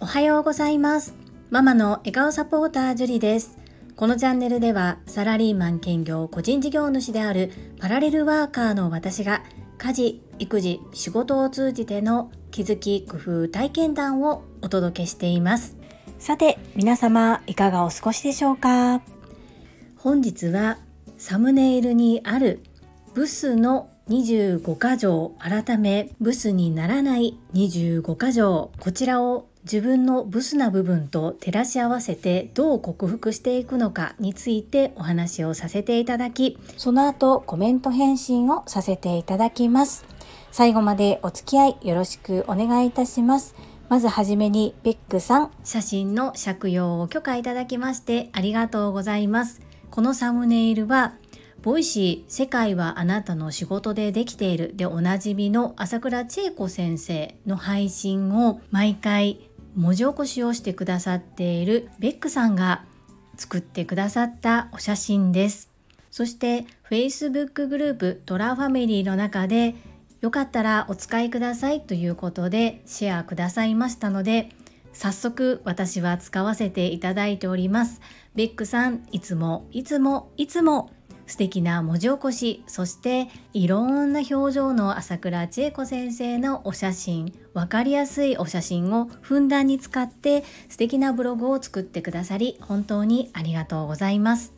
おはようございます。ママの笑顔サポータージュリです。このチャンネルではサラリーマン兼業個人事業主であるパラレルワーカーの私が家事、育児、仕事を通じての気づき、工夫、体験談をお届けしています。さて、皆様いかがお過ごしでしょうか？本日はサムネイルにあるブスの25箇条改めブスにならない25箇条。こちらを自分のブスな部分と照らし合わせてどう克服していくのかについてお話をさせていただきその後コメント返信をさせていただきます。最後までお付き合いよろしくお願いいたします。まずはじめにベックさん。写真の借用を許可いただきましてありがとうございます。このサムネイルは Voicy 世界はあなたの仕事でできているでおなじみの朝倉千恵子先生の配信を毎回文字起こしをしてくださっているベックさんが作ってくださったお写真です。そして Facebook グループトラファミリーの中でよかったらお使いくださいということでシェアくださいましたので早速私は使わせていただいております。ベックさんいつもいつもいつも素敵な文字起こしそしていろんな表情の朝倉千恵子先生のお写真分かりやすいお写真をふんだんに使って素敵なブログを作ってくださり本当にありがとうございます。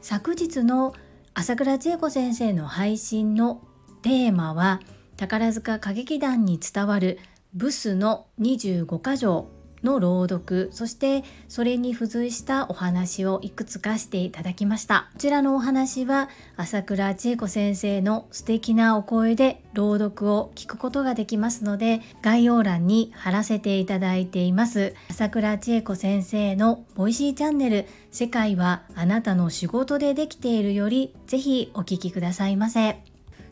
昨日の朝倉千恵子先生の配信のテーマは宝塚歌劇団に伝わるブスの25箇条。の朗読そしてそれに付随したお話をいくつかしていただきました。こちらのお話は朝倉千恵子先生の素敵なお声で朗読を聞くことができますので概要欄に貼らせていただいています。朝倉千恵子先生の Voicy チャンネル世界はあなたの仕事でできているよりぜひお聞きくださいませ。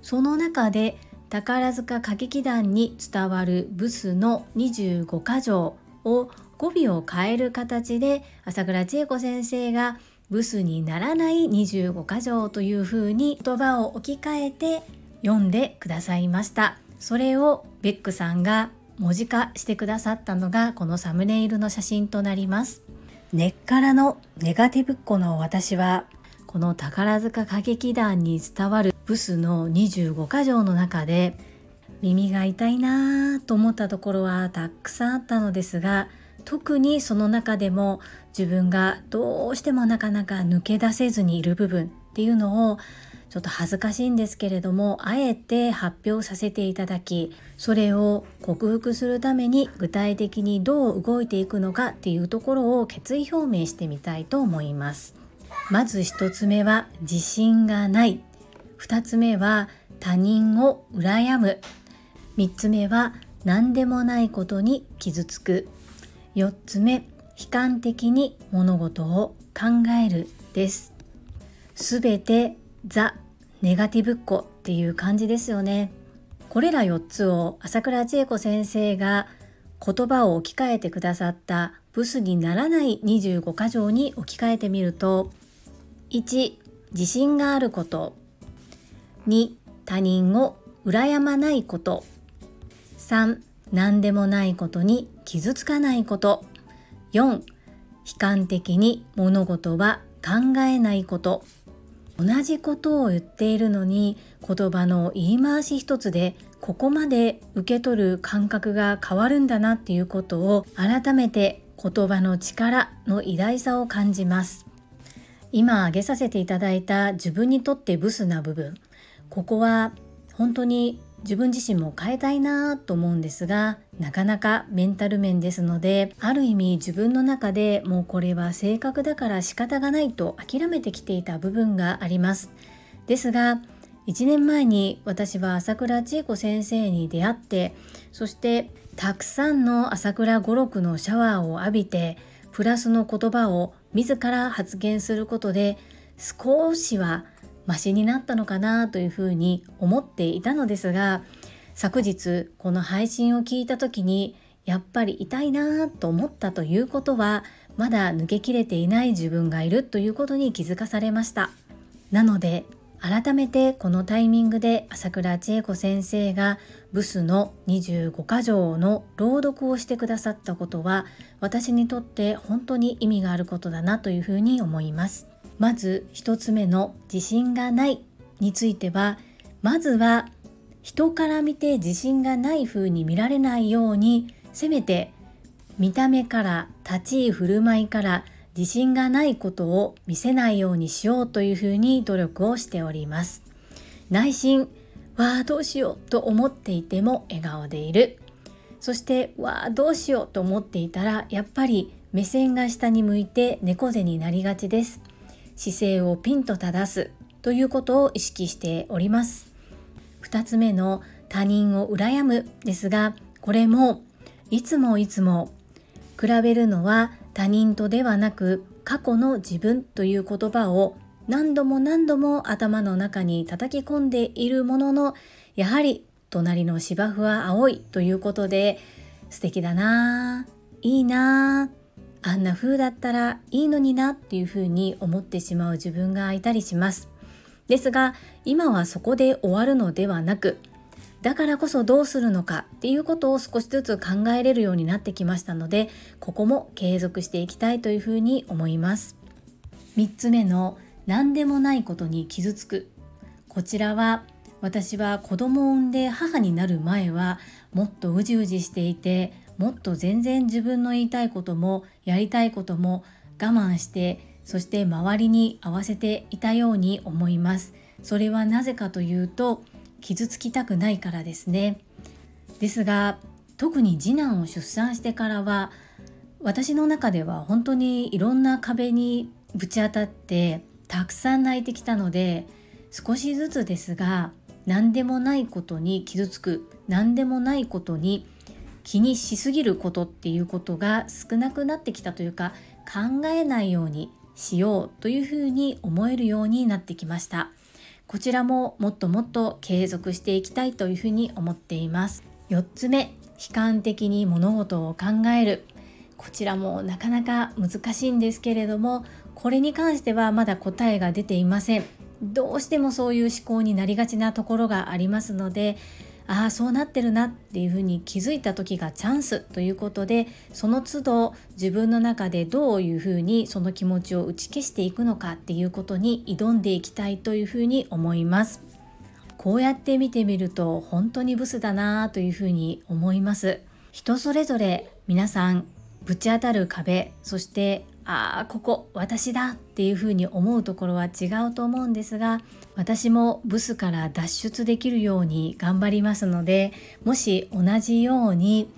その中で宝塚歌劇団に伝わるブスの25箇条を語尾を変える形で朝倉千恵子先生がブスにならない25箇条というふうに言葉を置き換えて読んでくださいました。それをベックさんが文字化してくださったのがこのサムネイルの写真となります。根っからのネガティブっ子の私はこの宝塚歌劇団に伝わるブスの25箇条の中で耳が痛いなぁと思ったところはたくさんあったのですが特にその中でも自分がどうしてもなかなか抜け出せずにいる部分っていうのをちょっと恥ずかしいんですけれどもあえて発表させていただきそれを克服するために具体的にどう動いていくのかっていうところを決意表明してみたいと思います。まず1つ目は自信がない。2つ目は他人を羨む。3つ目は何でもないことに傷つく。4つ目悲観的に物事を考えるです。すべてザ・ネガティブっ子っていう感じですよね。これら4つを朝倉千恵子先生が言葉を置き換えてくださったブスにならない25箇条に置き換えてみると1自信があること。2他人を羨まないこと。3何でもないことに傷つかないこと。4悲観的に物事は考えないこと。同じことを言っているのに言葉の言い回し一つでここまで受け取る感覚が変わるんだなっていうことを改めて言葉の力の偉大さを感じます。今挙げさせていただいた自分にとってブスな部分。ここは本当に自分自身も変えたいなと思うんですがなかなかメンタル面ですのである意味自分の中でもうこれは性格だから仕方がないと諦めてきていた部分があります。ですが1年前に私は朝倉千恵子先生に出会ってそしてたくさんの朝倉語録のシャワーを浴びてプラスの言葉を自ら発言することで少しはマシになったのかなというふうに思っていたのですが昨日この配信を聞いた時にやっぱり痛いなと思ったということはまだ抜けきれていない自分がいるということに気づかされました。なので改めてこのタイミングで朝倉千恵子先生がブスの25箇条の朗読をしてくださったことは私にとって本当に意味があることだなというふうに思います。まず一つ目の自信がないについてはまずは人から見て自信がない風に見られないようにせめて見た目から立ち居振る舞いから自信がないことを見せないようにしようというふうに努力をしております。内心わあどうしようと思っていても笑顔でいる。そしてわあどうしようと思っていたらやっぱり目線が下に向いて猫背になりがちです。姿勢をピンと正すということを意識しております。2つ目の他人を羨むですがこれもいつもいつも比べるのは他人とではなく過去の自分という言葉を何度も何度も頭の中に叩き込んでいるもののやはり隣の芝生は青いということで素敵だないいなあんな風だったらいいのになっていうふうに思ってしまう自分がいたりします。ですが今はそこで終わるのではなくだからこそどうするのかっていうことを少しずつ考えれるようになってきましたのでここも継続していきたいというふうに思います。3つ目の何でもないことに傷つく。こちらは私は子供を産んで母になる前はもっとうじうじしていてもっと全然自分の言いたいこともやりたいことも我慢してそして周りに合わせていたように思います。それはなぜかというと傷つきたくないからですね。ですが特に次男を出産してからは私の中では本当にいろんな壁にぶち当たってたくさん泣いてきたので少しずつですが何でもないことに傷つく何でもないことに気にしすぎることっていうことが少なくなってきたというか考えないようにしようというふうに思えるようになってきました。こちらももっともっと継続していきたいというふうに思っています。4つ目悲観的に物事を考える。こちらもなかなか難しいんですけれどもこれに関してはまだ答えが出ていません。どうしてもそういう思考になりがちなところがありますのでああそうなってるなっていうふうに気づいた時がチャンスということでその都度自分の中でどういうふうにその気持ちを打ち消していくのかっていうことに挑んでいきたいというふうに思います。こうやって見てみると本当にブスだなというふうに思います。人それぞれ皆さんぶち当たる壁そしてああここ私だっていうふうに思うところは違うと思うんですが私もブスから脱出できるように頑張りますのでもし同じように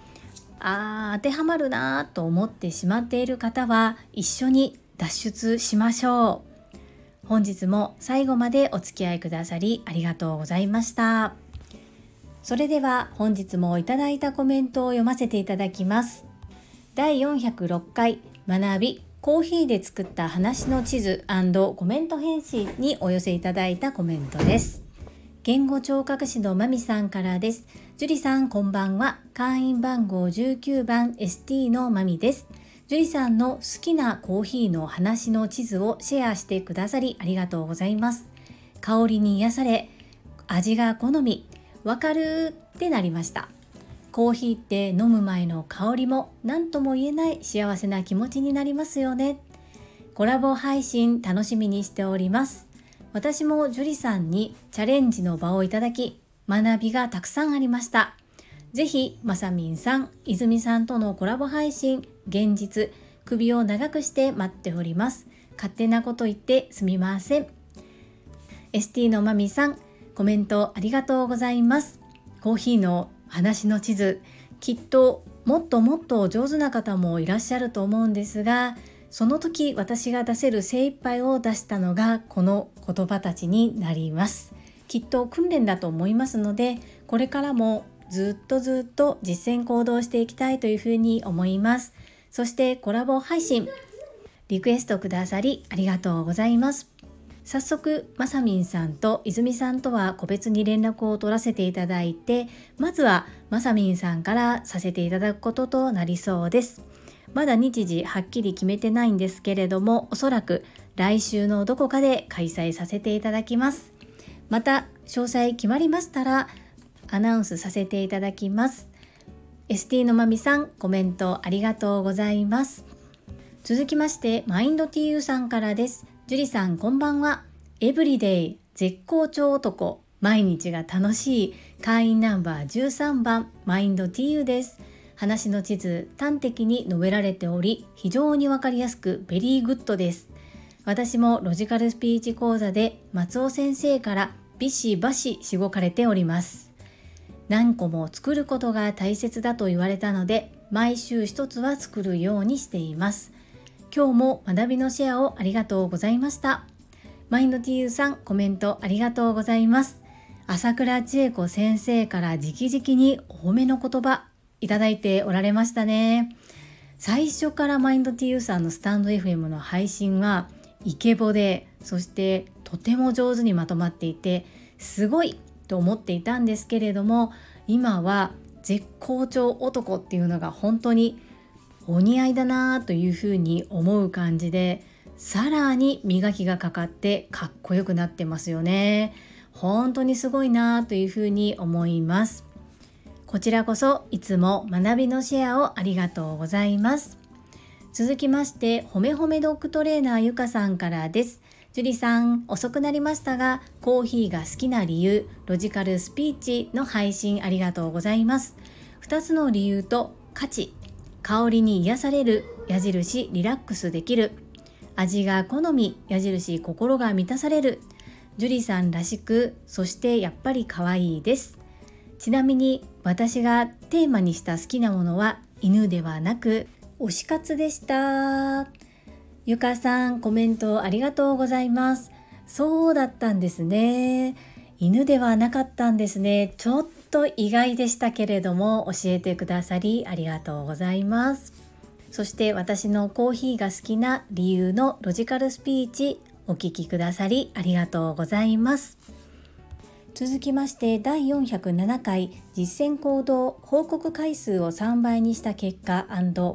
ああ当てはまるなと思ってしまっている方は一緒に脱出しましょう。本日も最後までお付き合いくださりありがとうございました。それでは本日もいただいたコメントを読ませていただきます。第406回学びコーヒーで作った話の地図コメント返信にお寄せいただいたコメントです。言語聴覚士のまみさんからです。樹里さんこんばんは。会員番号19番 ST のまみです。樹里さんの好きなコーヒーの話の地図をシェアしてくださりありがとうございます。香りに癒され、味が好み、わかるってなりました。コーヒーって飲む前の香りも何とも言えない幸せな気持ちになりますよね。コラボ配信楽しみにしております。私も樹里さんにチャレンジの場をいただき、学びがたくさんありました。ぜひ、まさみんさん、泉さんとのコラボ配信、現実、首を長くして待っております。勝手なこと言ってすみません。ST のまみさん、コメントありがとうございます。コーヒーの話の地図。きっともっともっと上手な方もいらっしゃると思うんですがその時私が出せる精一杯を出したのがこの言葉たちになります。きっと訓練だと思いますのでこれからもずっとずっと実践行動していきたいというふうに思います。そしてコラボ配信リクエストくださりありがとうございます。早速まさみんさんと泉さんとは個別に連絡を取らせていただいてまずはまさみんさんからさせていただくこととなりそうです。まだ日時はっきり決めてないんですけれどもおそらく来週のどこかで開催させていただきます。また詳細決まりましたらアナウンスさせていただきます。ST のまみさんコメントありがとうございます。続きましてマインド TU さんからです。樹里さんこんばんは。 every day 絶好調男。毎日が楽しい。会員ナンバー13番。マインド TU です。話の地図端的に述べられており非常にわかりやすく very good です。私もロジカルスピーチ講座で松尾先生からビシバシしごかれております。何個も作ることが大切だと言われたので毎週一つは作るようにしています。今日も学びのシェアをありがとうございましたマインド TU さんコメントありがとうございます朝倉千恵子先生から直々に多めの言葉いただいておられましたね。最初からマインド TU さんのスタンド FM の配信はイケボでそしてとても上手にまとまっていてすごいと思っていたんですけれども今は絶好調男っていうのが本当にお似合いだなというふうに思う感じでさらに磨きがかかってかっこよくなってますよね本当にすごいなというふうに思いますこちらこそいつも学びのシェアをありがとうございます。続きまして、ほめほめドッグトレーナーゆかさんからです。樹里さん、遅くなりましたが、コーヒーが好きな理由、ロジカルスピーチの配信ありがとうございます。2つの理由と価値、香りに癒される、矢印リラックスできる、味が好み、矢印心が満たされる、樹里さんらしく、そしてやっぱり可愛いです。ちなみに私がテーマにした好きなものは犬ではなく推し活でした。ゆかさんコメントありがとうございます。そうだったんですね。犬ではなかったんですね。ちょっと意外でしたけれども教えてくださりありがとうございますそして私のコーヒーが好きな理由のロジカルスピーチお聞きくださりありがとうございます続きまして第407回実践行動報告回数を3倍にした結果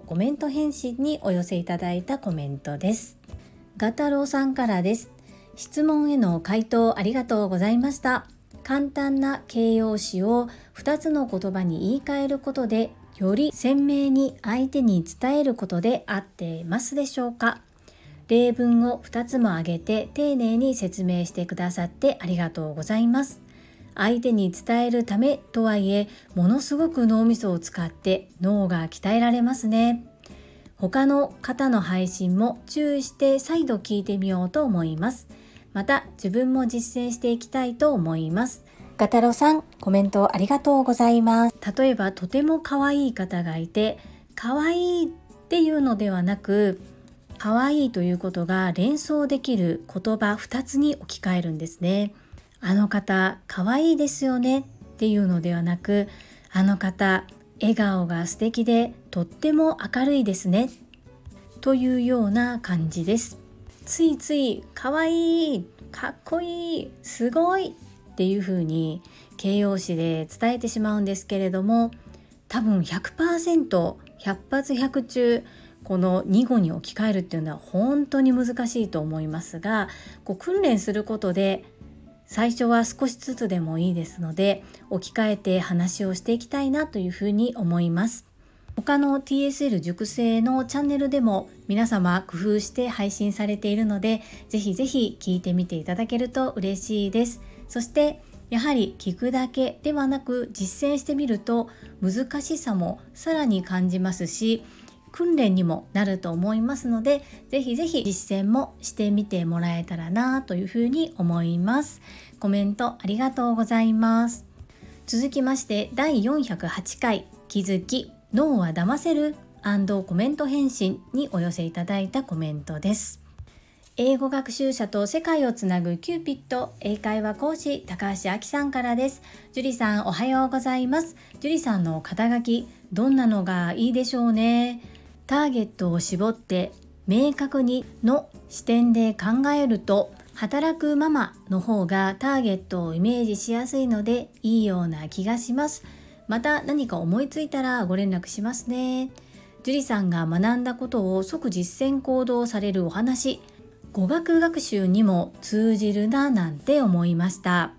コメント返信にお寄せいただいたコメントです。ガタロウさんからです。質問への回答ありがとうございました。簡単な形容詞を2つの言葉に言い換えることでより鮮明に相手に伝えることで合っていますでしょうか？例文を2つも挙げて丁寧に説明してくださってありがとうございます。相手に伝えるためとはいえものすごく脳みそを使って脳が鍛えられますね。他の方の配信も注意して再度聞いてみようと思います。また自分も実践していきたいと思います。ガタロさんコメントありがとうございます。例えばとても可愛い方がいて可愛いっていうのではなく可愛いということが連想できる言葉2つに置き換えるんですね。あの方可愛いですよねっていうのではなくあの方笑顔が素敵でとっても明るいですね。というような感じです。ついつい可愛いいかっこいいすごいっていう風に形容詞で伝えてしまうんですけれども多分 100%100 発100中この2語に置き換えるっていうのは本当に難しいと思いますがこう訓練することで最初は少しずつでもいいですので置き換えて話をしていきたいなというふうに思います。他の TSL 熟成のチャンネルでも皆様工夫して配信されているのでぜひぜひ聞いてみていただけると嬉しいです。そしてやはり聞くだけではなく実践してみると難しさもさらに感じますし訓練にもなると思いますのでぜひぜひ実践もしてみてもらえたらなというふうに思います。コメントありがとうございます。続きまして第408回気づき。脳は騙せるコメント返信にお寄せいただいたコメントです。英語学習者と世界をつなぐキューピット英会話講師高橋明さんからです。樹里さんおはようございます。樹里さんの肩書きどんなのがいいでしょうね。ターゲットを絞って明確にの視点で考えると働くママの方がターゲットをイメージしやすいのでいいような気がします。また何か思いついたらご連絡しますね。樹里さんが学んだことを即実践行動されるお話、語学学習にも通じるななんて思いました。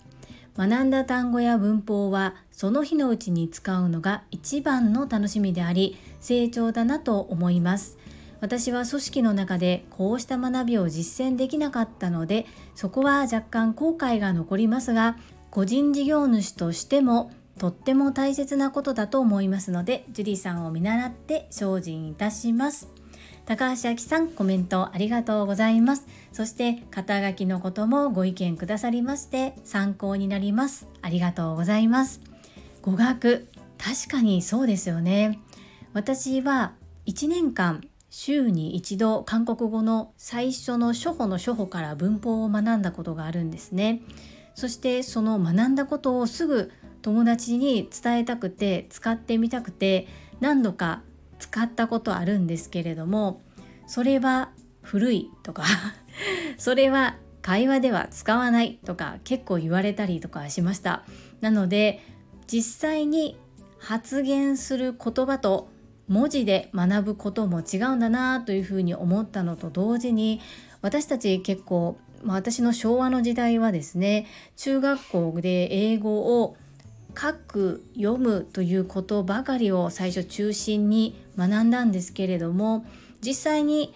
学んだ単語や文法はその日のうちに使うのが一番の楽しみであり成長だなと思います私は組織の中でこうした学びを実践できなかったのでそこは若干後悔が残りますが個人事業主としてもとっても大切なことだと思いますのでジュリーさんを見習って精進いたします。高橋明さんコメントありがとうございます。そして肩書きのこともご意見くださりまして参考になります。ありがとうございます。語学確かにそうですよね。私は1年間週に一度韓国語の最初の初歩の初歩から文法を学んだことがあるんですね。そしてその学んだことをすぐ友達に伝えたくて使ってみたくて何度か使ったことあるんですけれどもそれは古いとか それは会話では使わないとか結構言われたりとかしました。なので実際に発言する言葉と文字で学ぶことも違うんだなというふうに思ったのと同時に私たち結構、私の昭和の時代はですね中学校で英語を書く読むということばかりを最初中心に学んだんですけれども実際に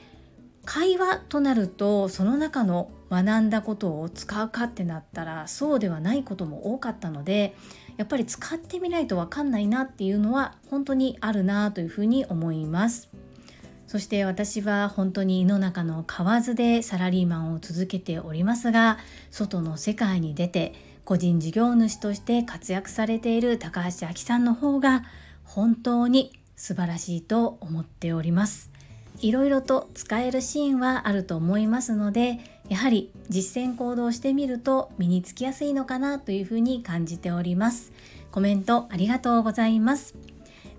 会話となるとその中の学んだことを使うかってなったらそうではないことも多かったのでやっぱり使ってみないと分かんないなっていうのは本当にあるなというふうに思います。そして私は本当に胃の中の蛙でサラリーマンを続けておりますが外の世界に出て個人事業主として活躍されている高橋明さんの方が本当に素晴らしいと思っております。いろいろと使えるシーンはあると思いますのでやはり実践行動してみると身につきやすいのかなというふうに感じております。コメントありがとうございます。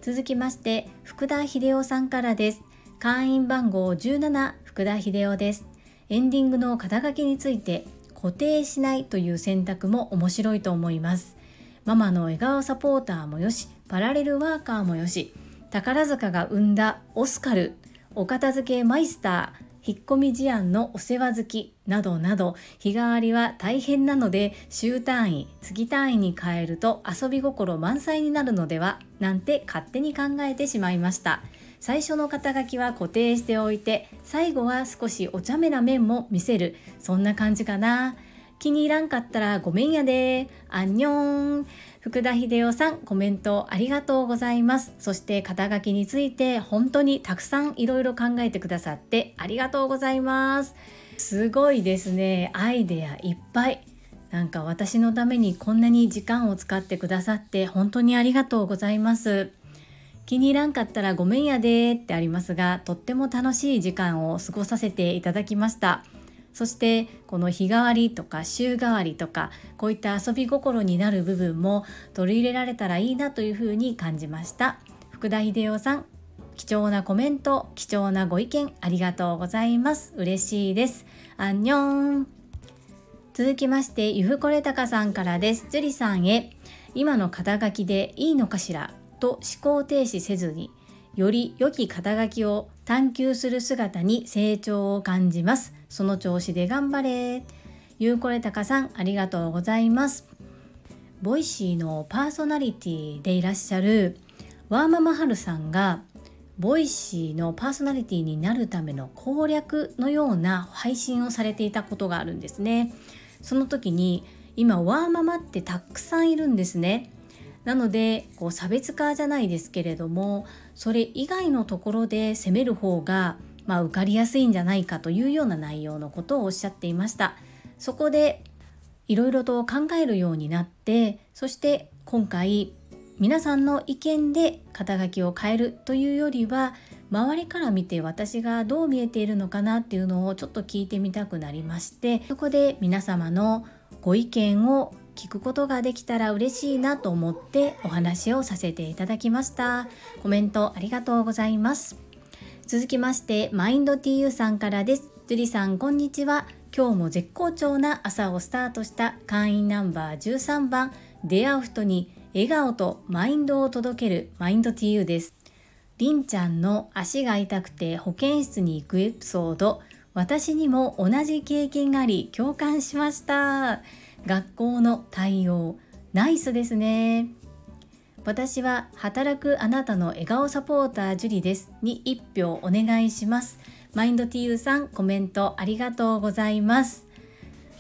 続きまして福田秀夫さんからです。会員番号17福田秀夫です。エンディングの肩書きについて固定しないという選択も面白いと思います。ママの笑顔サポーターもよしパラレルワーカーもよし宝塚が生んだオスカルお片付けマイスター引っ込み思案のお世話好きなどなど日替わりは大変なので週単位月単位に変えると遊び心満載になるのではなんて勝手に考えてしまいました。最初の肩書きは固定しておいて最後は少しお茶目な面も見せる。そんな感じかな。気に入らんかったらごめんやで。アンニョン。福田秀夫さんコメントありがとうございます。そして肩書きについて本当にたくさんいろいろ考えてくださってありがとうございます。すごいですね。アイデアいっぱい。なんか私のためにこんなに時間を使ってくださって本当にありがとうございます。気に入らんかったらごめんやでってありますがとっても楽しい時間を過ごさせていただきました。そしてこの日替わりとか週替わりとかこういった遊び心になる部分も取り入れられたらいいなというふうに感じました。福田秀夫さん貴重なコメント貴重なご意見ありがとうございます。嬉しいです。アンニョン。続きましてゆふこれたかさんからです。樹里さんへ。今の肩書きでいいのかしら？と思考停止せずにより良き肩書きを探求する姿に成長を感じます。その調子で頑張れ。ゆうこれたかさん、ありがとうございます。 Voicy のパーソナリティでいらっしゃるワーママハルさんが、 Voicy のパーソナリティになるための攻略のような配信をされていたことがあるんですね。その時に、今ワーママってたくさんいるんですね。なのでこう差別化じゃないですけれどもそれ以外のところで攻める方が、まあ、受かりやすいんじゃないかというような内容のことをおっしゃっていました。そこでいろいろと考えるようになってそして今回皆さんの意見で肩書きを変えるというよりは周りから見て私がどう見えているのかなっていうのをちょっと聞いてみたくなりましてそこで皆様のご意見を聞くことができたら嬉しいなと思ってお話をさせていただきました。コメントありがとうございます。続きましてマインド TU さんからです。樹里さんこんにちは。今日も絶好調な朝をスタートした会員ナンバー13番出会う人に笑顔とマインドを届けるマインド TU です。りんちゃんの足が痛くて保健室に行くエピソード。私にも同じ経験があり共感しました。学校の対応。ナイスですね。私は働くあなたの笑顔サポータージュリですに1票お願いします。マインド TU さんコメントありがとうございます。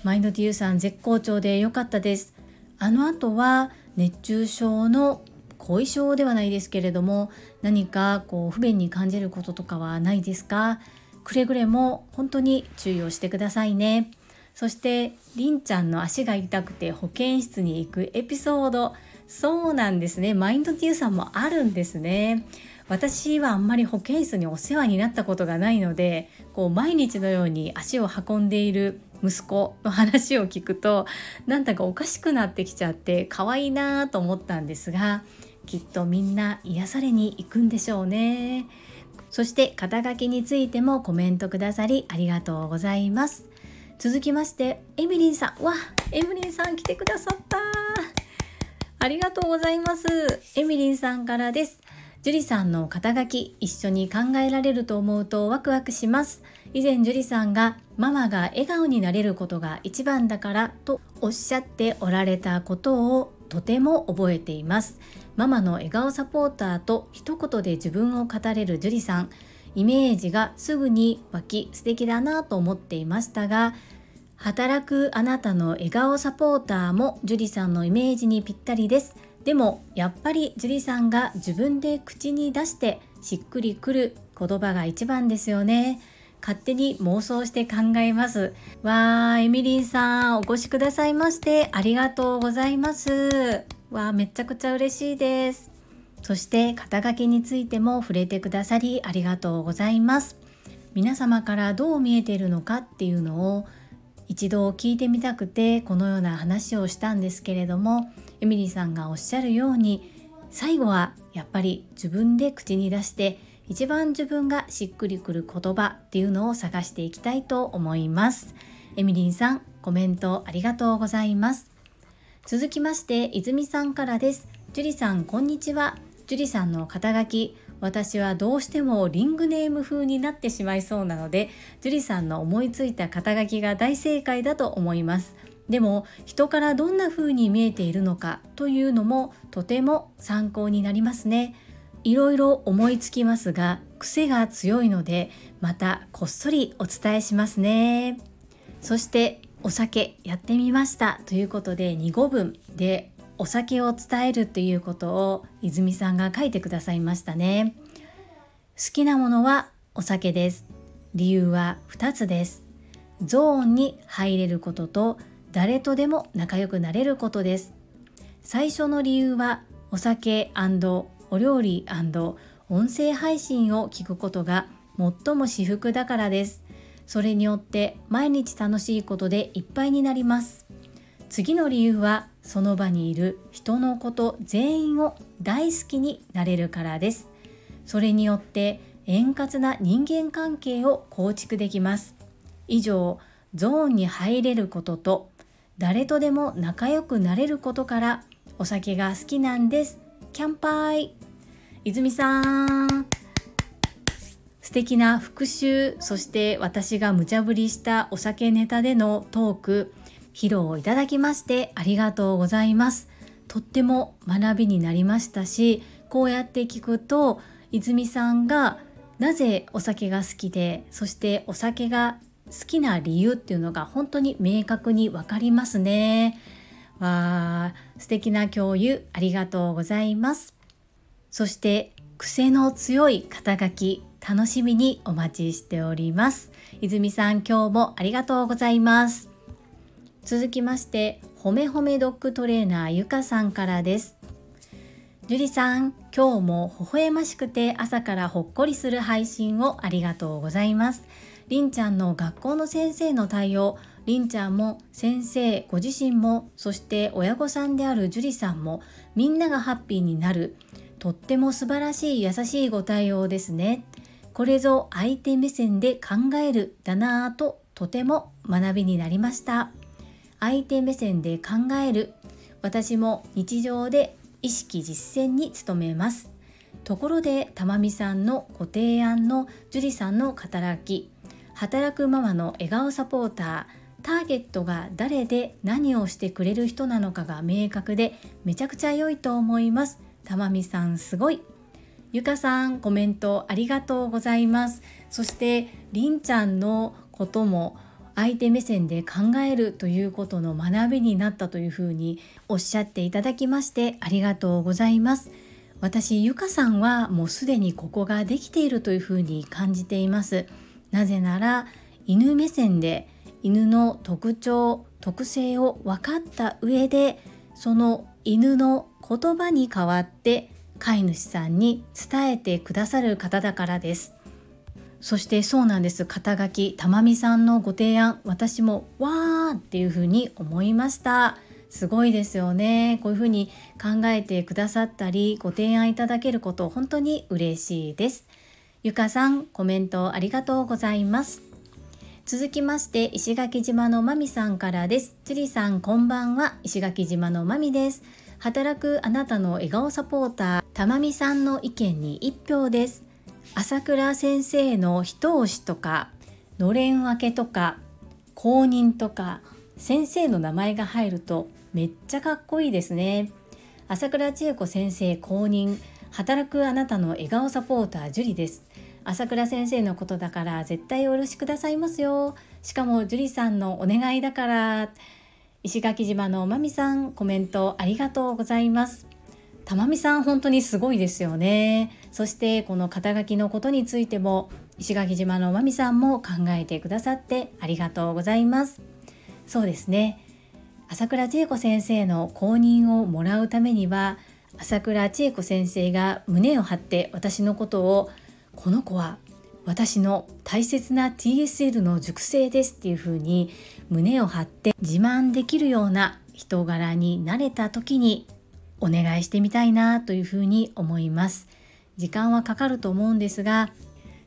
マインド TU さん絶好調で良かったです。あの後は熱中症の後遺症ではないですけれども何かこう不便に感じることとかはないですか？くれぐれも本当に注意をしてくださいね。そしてりんちゃんの足が痛くて保健室に行くエピソード。そうなんですね。マインド T さんもあるんですね。私はあんまり保健室にお世話になったことがないのでこう毎日のように足を運んでいる息子の話を聞くとなんだかおかしくなってきちゃって可愛いなと思ったんですがきっとみんな癒されに行くんでしょうね。そして肩書きについてもコメントくださりありがとうございます。続きましてエミリンさん。わエミリンさん来てくださった。ありがとうございます。エミリンさんからです。樹里さんの肩書き一緒に考えられると思うとワクワクします。以前樹里さんがママが笑顔になれることが一番だからとおっしゃっておられたことをとても覚えています。ママの笑顔サポーターと一言で自分を語れる樹里さん。イメージがすぐに湧き素敵だなと思っていましたが働くあなたの笑顔サポーターも樹里さんのイメージにぴったりです。でもやっぱり樹里さんが自分で口に出してしっくりくる言葉が一番ですよね。勝手に妄想して考えます。わーエミリーさんお越しくださいましてありがとうございます。わーめちゃくちゃ嬉しいです。そして肩書きについても触れてくださりありがとうございます。皆様からどう見えているのかっていうのを一度聞いてみたくてこのような話をしたんですけれどもエミリーさんがおっしゃるように最後はやっぱり自分で口に出して一番自分がしっくりくる言葉っていうのを探していきたいと思います。エミリーさんコメントありがとうございます。続きまして泉さんからです。樹里さんこんにちは。樹里さんの肩書き私はどうしてもリングネーム風になってしまいそうなので樹里さんの思いついた肩書きが大正解だと思います。でも人からどんな風に見えているのかというのもとても参考になりますね。いろいろ思いつきますが癖が強いのでまたこっそりお伝えしますね。そしてお酒やってみましたということで2語分でお酒を伝えるということを泉さんが書いてくださいましたね。好きなものはお酒です。理由は2つです。ゾーンに入れることと誰とでも仲良くなれることです。最初の理由はお酒お料理音声配信を聞くことが最も至福だからです。それによって毎日楽しいことでいっぱいになります。次の理由はその場にいる人のこと全員を大好きになれるからです。それによって円滑な人間関係を構築できます。以上ゾーンに入れることと誰とでも仲良くなれることからお酒が好きなんです。キャンパーイ泉さん。素敵な復習そして私が無茶ぶりしたお酒ネタでのトーク。披露をいただきましてありがとうございますとっても学びになりましたしこうやって聞くと泉さんがなぜお酒が好きでそしてお酒が好きな理由っていうのが本当に明確に分かりますね。わー素敵な共有ありがとうございます。そして癖の強い肩書き楽しみにお待ちしております。泉さん今日もありがとうございます。続きましてほめほめドッグトレーナーゆかさんからです。樹里さん、今日も微笑ましくて朝からほっこりする配信をありがとうございます。りんちゃんの学校の先生の対応りんちゃんも先生ご自身もそして親御さんである樹里さんもみんながハッピーになるとっても素晴らしい優しいご対応ですねこれぞ相手目線で考えるだなぁととても学びになりました相手目線で考える。私も日常で意識実践に努めます。ところでたまみさんのご提案の樹里さんの働き。働くママの笑顔サポーター。ターゲットが誰で何をしてくれる人なのかが明確でめちゃくちゃ良いと思います。たまみさんすごい。ゆかさんコメントありがとうございます。そしてりんちゃんのことも相手目線で考えるということの学びになったというふうにおっしゃっていただきましてありがとうございます。私ゆかさんはもうすでにここができているというふうに感じています。なぜなら犬目線で犬の特徴特性を分かった上でその犬の言葉に代わって飼い主さんに伝えてくださる方だからです。そしてそうなんです。肩書きたまみさんのご提案私もわーっていうふうに思いました。すごいですよね。こういうふうに考えてくださったりご提案いただけること本当に嬉しいです。ゆかさんコメントありがとうございます。続きまして石垣島のまみさんからです。つりさんこんばんは。石垣島のまみです。働くあなたの笑顔サポーターたまみさんの意見に1票です。朝倉先生の一押しとかのれん分けとか公認とか先生の名前が入るとめっちゃかっこいいですね。朝倉千恵子先生公認。働くあなたの笑顔サポータージュリです。朝倉先生のことだから絶対お許しくださいますよ。しかもジュリさんのお願いだから。石垣島のまみさんコメントありがとうございます。たまみさん本当にすごいですよね。そしてこの肩書きのことについても石垣島のまみさんも考えてくださってありがとうございます。そうですね。朝倉千恵子先生の公認をもらうためには朝倉千恵子先生が胸を張って私のことをこの子は私の大切な TSL の熟成ですっていう風に胸を張って自慢できるような人柄になれた時にお願いしてみたいなというふうに思います。時間はかかると思うんですが、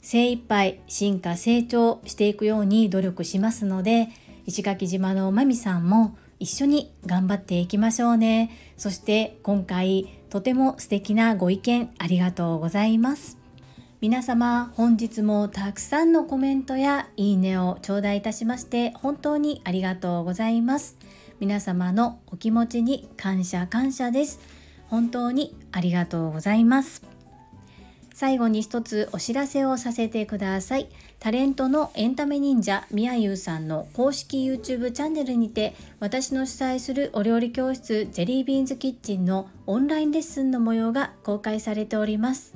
精一杯進化成長していくように努力しますので、石垣島のまみさんも一緒に頑張っていきましょうね。そして今回とても素敵なご意見ありがとうございます。皆様本日もたくさんのコメントやいいねを頂戴いたしまして本当にありがとうございます。皆様のお気持ちに感謝感謝です。本当にありがとうございます。最後に一つお知らせをさせてください。タレントのエンタメ忍者みやゆうさんの公式 YouTube チャンネルにて私の主催するお料理教室ジェリービーンズキッチンのオンラインレッスンの模様が公開されております。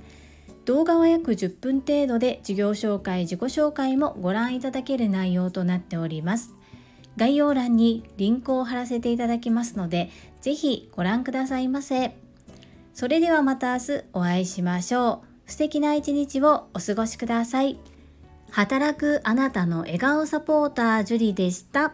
動画は約10分程度で授業紹介、自己紹介もご覧いただける内容となっております。概要欄にリンクを貼らせていただきますので、ぜひご覧くださいませ。それではまた明日お会いしましょう。素敵な一日をお過ごしください。働くあなたの笑顔サポータージュリでした。